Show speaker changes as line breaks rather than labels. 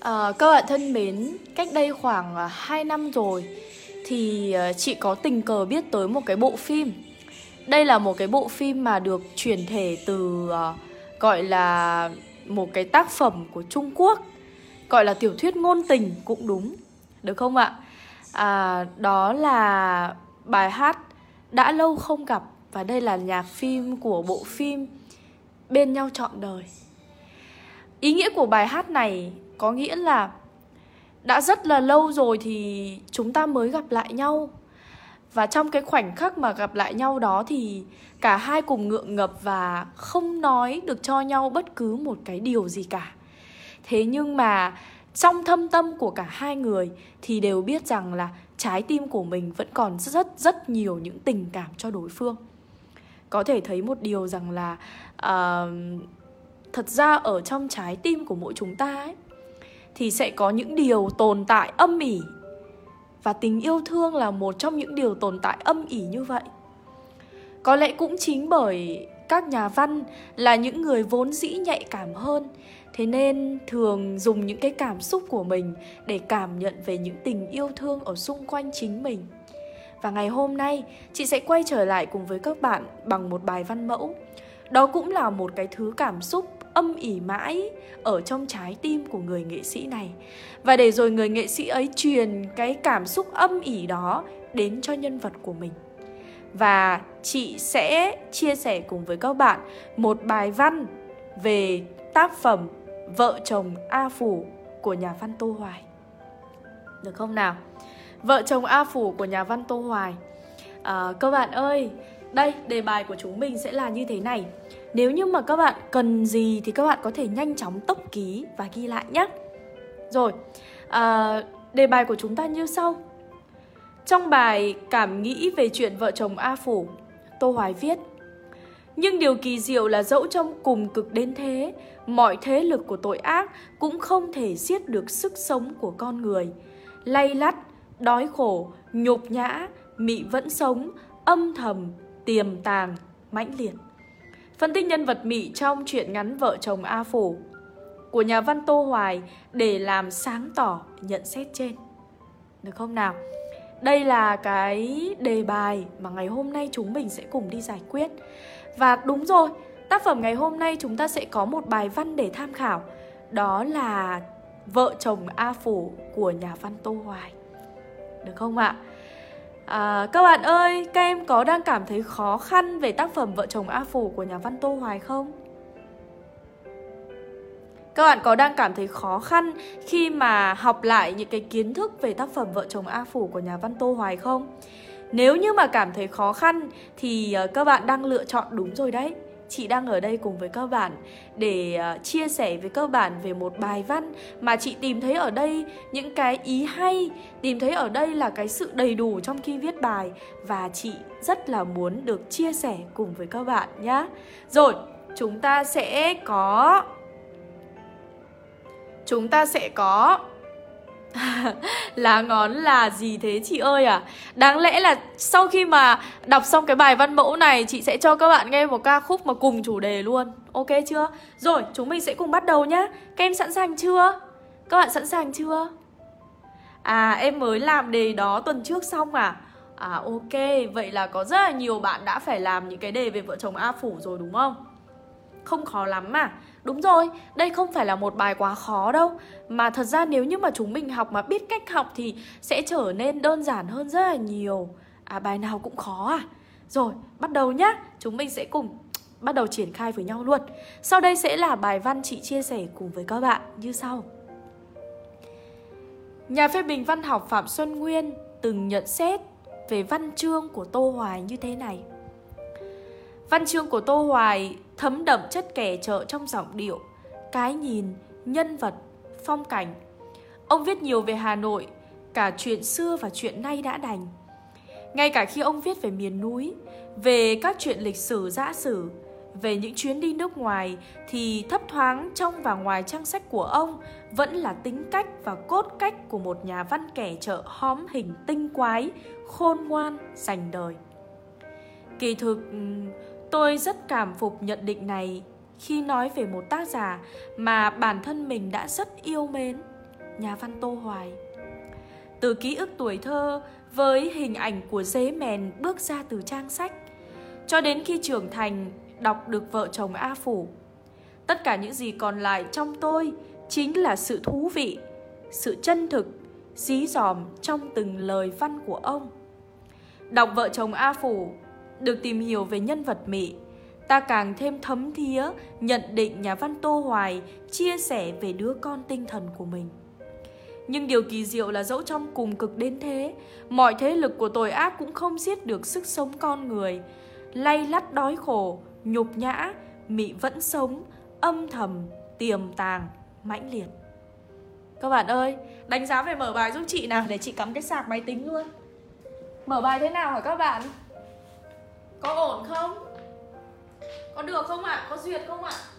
Ờ, à, các bạn thân mến, cách đây khoảng ờ, 2 năm rồi thì ờ, chị có tình cờ biết tới một cái bộ phim. Đây là một cái bộ phim mà được chuyển thể từ uh, gọi là một cái tác phẩm của Trung Quốc, gọi là tiểu thuyết ngôn tình cũng đúng, được không ạ? À, đó là bài hát đã lâu không gặp và đây là nhạc phim của bộ phim Bên nhau trọn đời. Ý nghĩa của bài hát này có nghĩa là đã rất là lâu rồi thì chúng ta mới gặp lại nhau. Và trong cái khoảnh khắc mà gặp lại nhau đó thì cả hai cùng ngượng ngập và không nói được cho nhau bất cứ một cái điều gì cả. Thế nhưng mà trong thâm tâm của cả hai người thì đều biết rằng là trái tim của mình vẫn còn rất rất nhiều những tình cảm cho đối phương có thể thấy một điều rằng là uh, thật ra ở trong trái tim của mỗi chúng ta ấy thì sẽ có những điều tồn tại âm ỉ. Và tình yêu thương là một trong những điều tồn tại âm ỉ như vậy. Có lẽ cũng chính bởi các nhà văn là những người vốn dĩ nhạy cảm hơn, thế nên thường dùng những cái cảm xúc của mình để cảm nhận về những tình yêu thương ở xung quanh chính mình. Và ngày hôm nay, chị sẽ quay trở lại cùng với các bạn bằng một bài văn mẫu. Đó cũng là một cái thứ cảm xúc âm ỉ mãi ở trong trái tim của người nghệ sĩ này và để rồi người nghệ sĩ ấy truyền cái cảm xúc âm ỉ đó đến cho nhân vật của mình và chị sẽ chia sẻ cùng với các bạn một bài văn về tác phẩm Vợ chồng A Phủ của nhà văn Tô Hoài. Được không nào? Vợ chồng A Phủ của nhà văn Tô Hoài. À, các bạn ơi, đây đề bài của chúng mình sẽ là như thế này. Nếu như mà các bạn cần gì thì các bạn có thể nhanh chóng tốc ký và ghi lại nhé. Rồi, à, đề bài của chúng ta như sau. Trong bài Cảm nghĩ về chuyện vợ chồng A Phủ, Tô Hoài viết Nhưng điều kỳ diệu là dẫu trong cùng cực đến thế, mọi thế lực của tội ác cũng không thể giết được sức sống của con người. Lay lắt, đói khổ, nhục nhã, mị vẫn sống, âm thầm, tiềm tàng, mãnh liệt. Phân tích nhân vật mị trong truyện ngắn Vợ chồng A Phủ của nhà văn Tô Hoài để làm sáng tỏ nhận xét trên. Được không nào? Đây là cái đề bài mà ngày hôm nay chúng mình sẽ cùng đi giải quyết. Và đúng rồi, tác phẩm ngày hôm nay chúng ta sẽ có một bài văn để tham khảo. Đó là Vợ chồng A Phủ của nhà văn Tô Hoài. Được không ạ? À, À, các bạn ơi, các em có đang cảm thấy khó khăn về tác phẩm Vợ chồng A Phủ của nhà văn Tô Hoài không? Các bạn có đang cảm thấy khó khăn khi mà học lại những cái kiến thức về tác phẩm Vợ chồng A Phủ của nhà văn Tô Hoài không? Nếu như mà cảm thấy khó khăn thì ờ, các bạn đang lựa chọn đúng rồi đấy chị đang ở đây cùng với các bạn để ờ, chia sẻ với các bạn về một bài văn mà chị tìm thấy ở đây những cái ý hay, tìm thấy ở đây là cái sự đầy đủ trong khi viết bài và chị rất là muốn được chia sẻ cùng với các bạn nhé. Rồi, chúng ta sẽ có chúng ta sẽ có lá ngón là gì thế chị ơi à Đáng lẽ là sau khi mà đọc xong cái bài văn mẫu này Chị sẽ cho các bạn nghe một ca khúc mà cùng chủ đề luôn Ok chưa? Rồi chúng mình sẽ cùng bắt đầu nhá Các em sẵn sàng chưa? Các bạn sẵn sàng chưa? À em mới làm đề đó tuần trước xong à? À ok, vậy là có rất là nhiều bạn đã phải làm những cái đề về vợ chồng A Phủ rồi đúng không? Không khó lắm mà. Đúng rồi, đây không phải là một bài quá khó đâu. Mà thật ra nếu như mà chúng mình học mà biết cách học thì sẽ trở nên đơn giản hơn rất là nhiều. À bài nào cũng khó à? Rồi, bắt đầu nhá. Chúng mình sẽ cùng bắt đầu triển khai với nhau luôn. Sau đây sẽ là bài văn chị chia sẻ cùng với các bạn. Như sau. Nhà phê bình văn học Phạm Xuân Nguyên từng nhận xét về văn chương của Tô Hoài như thế này. Văn chương của Tô Hoài thấm đậm chất kẻ trợ trong giọng điệu, cái nhìn, nhân vật, phong cảnh. Ông viết nhiều về Hà Nội, cả chuyện xưa và chuyện nay đã đành. Ngay cả khi ông viết về miền núi, về các chuyện lịch sử dã sử, về những chuyến đi nước ngoài thì thấp thoáng trong và ngoài trang sách của ông vẫn là tính cách và cốt cách của một nhà văn kẻ trợ hóm hình tinh quái, khôn ngoan, dành đời. Kỳ thực, Tôi rất cảm phục nhận định này khi nói về một tác giả mà bản thân mình đã rất yêu mến. nhà văn Tô Hoài. Từ ký ức tuổi thơ với hình ảnh của dế mèn bước ra từ trang sách, cho đến khi trưởng thành đọc được vợ chồng A Phủ. Tất cả những gì còn lại trong tôi chính là sự thú vị, sự chân thực, dí dòm trong từng lời văn của ông. Đọc vợ chồng A Phủ, được tìm hiểu về nhân vật mị, ta càng thêm thấm thía nhận định nhà văn Tô Hoài chia sẻ về đứa con tinh thần của mình. Nhưng điều kỳ diệu là dẫu trong cùng cực đến thế, mọi thế lực của tội ác cũng không giết được sức sống con người. Lay lắt đói khổ, nhục nhã, Mị vẫn sống, âm thầm, tiềm tàng, mãnh liệt. Các bạn ơi, đánh giá về mở bài giúp chị nào để chị cắm cái sạc máy tính luôn. Mở bài thế nào hả các bạn? Có ổn không? Có được không ạ? À? Có duyệt không ạ? À?